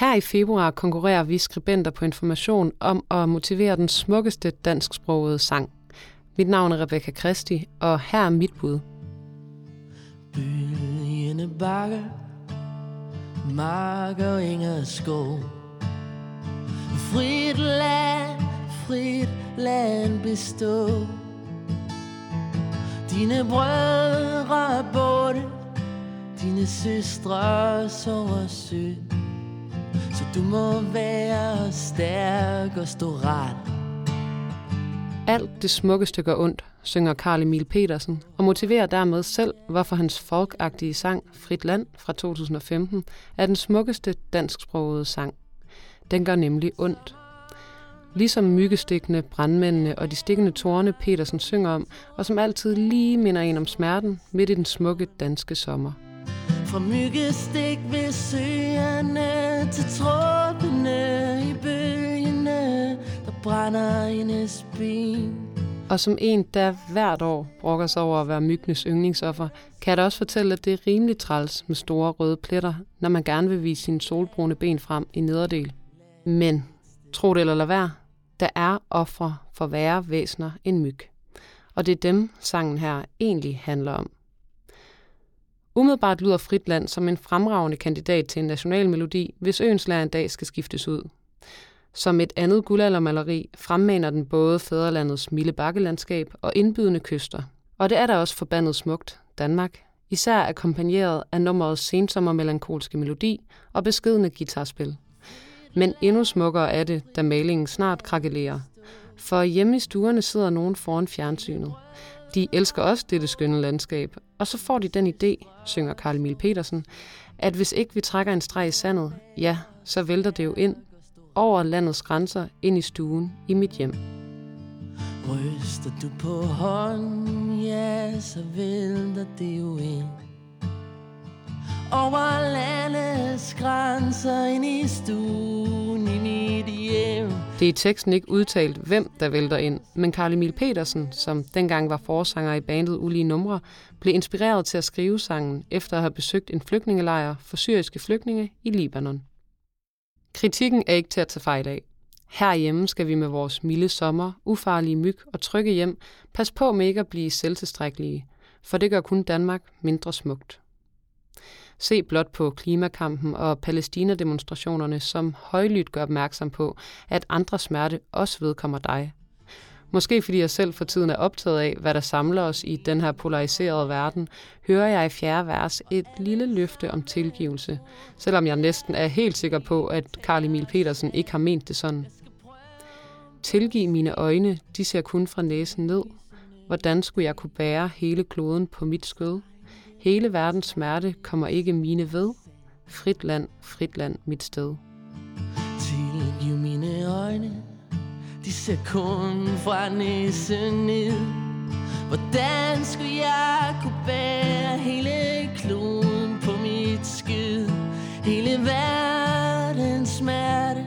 Her i februar konkurrerer vi skribenter på information om at motivere den smukkeste dansksprogede sang. Mit navn er Rebecca Christi, og her er mit bud. Bølgende bakker, marker, inger skov. Frit land, frit land bestå. Dine brødre er borte, dine søstre sover sødt så du må være stærk og stå ret. Alt det smukkeste gør ondt, synger Karl Emil Petersen, og motiverer dermed selv, hvorfor hans folkagtige sang Frit Land fra 2015 er den smukkeste dansksprogede sang. Den gør nemlig ondt. Ligesom myggestikkene, brandmændene og de stikkende tårne Petersen synger om, og som altid lige minder en om smerten midt i den smukke danske sommer. Fra myggestik ved søerne til trådene i bølgene, der brænder hendes ben. Og som en, der hvert år brokker sig over at være myggenes yndlingsoffer, kan jeg da også fortælle, at det er rimelig træls med store røde pletter, når man gerne vil vise sine solbrune ben frem i nederdel. Men, tro det eller lad være, der er ofre for værre væsener end myg. Og det er dem, sangen her egentlig handler om. Umiddelbart lyder Fritland som en fremragende kandidat til en national melodi, hvis øens en dag skal skiftes ud. Som et andet guldaldermaleri fremmaner den både fædrelandets milde bakkelandskab og indbydende kyster. Og det er da også forbandet smukt, Danmark, især akkompagneret af nummerets sensommer melankolske melodi og beskedende guitarspil. Men endnu smukkere er det, da malingen snart krakelerer. For hjemme i stuerne sidder nogen foran fjernsynet. De elsker også dette skønne landskab, og så får de den idé, synger Karl Emil Petersen, at hvis ikke vi trækker en streg i sandet, ja, så vælter det jo ind over landets grænser ind i stuen i mit hjem. Ryster du på hånden, ja, så vælter det jo ind. Over landets grænser ind i stuen. Det er i teksten ikke udtalt, hvem der vælter ind, men Karl Emil Petersen, som dengang var forsanger i bandet Ulige Numre, blev inspireret til at skrive sangen efter at have besøgt en flygtningelejr for syriske flygtninge i Libanon. Kritikken er ikke til at tage fejl af. Herhjemme skal vi med vores milde sommer, ufarlige myg og trygge hjem passe på med ikke at blive selvtilstrækkelige, for det gør kun Danmark mindre smukt. Se blot på klimakampen og Palæstina-demonstrationerne, som højlydt gør opmærksom på, at andre smerte også vedkommer dig. Måske fordi jeg selv for tiden er optaget af, hvad der samler os i den her polariserede verden, hører jeg i fjerde vers et lille løfte om tilgivelse, selvom jeg næsten er helt sikker på, at Karl Emil Petersen ikke har ment det sådan. Tilgiv mine øjne, de ser kun fra næsen ned. Hvordan skulle jeg kunne bære hele kloden på mit skød? Hele verdens smerte kommer ikke mine ved. Frit land, frit land, mit sted. Tilgiv mine øjne, de ser kun fra næsen ned. Hvordan skulle jeg kunne bære hele kloden på mit skid? Hele verdens smerte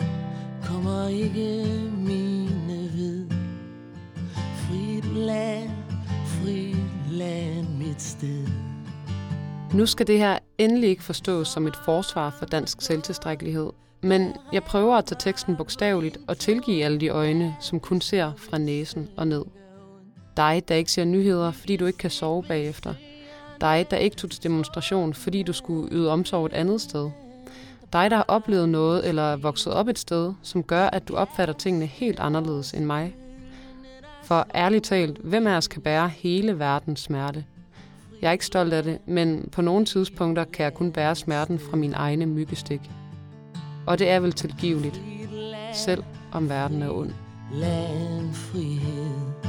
kommer ikke mine ved. Frit land, frit land, mit sted. Nu skal det her endelig ikke forstås som et forsvar for dansk selvtilstrækkelighed, men jeg prøver at tage teksten bogstaveligt og tilgive alle de øjne, som kun ser fra næsen og ned. Dig, der ikke ser nyheder, fordi du ikke kan sove bagefter. Dig, der ikke tog til demonstration, fordi du skulle yde omsorg et andet sted. Dig, der har oplevet noget eller er vokset op et sted, som gør, at du opfatter tingene helt anderledes end mig. For ærligt talt, hvem af os kan bære hele verdens smerte? Jeg er ikke stolt af det, men på nogle tidspunkter kan jeg kun bære smerten fra min egne myggestik. Og det er vel tilgiveligt, selv om verden er ond. Land frihed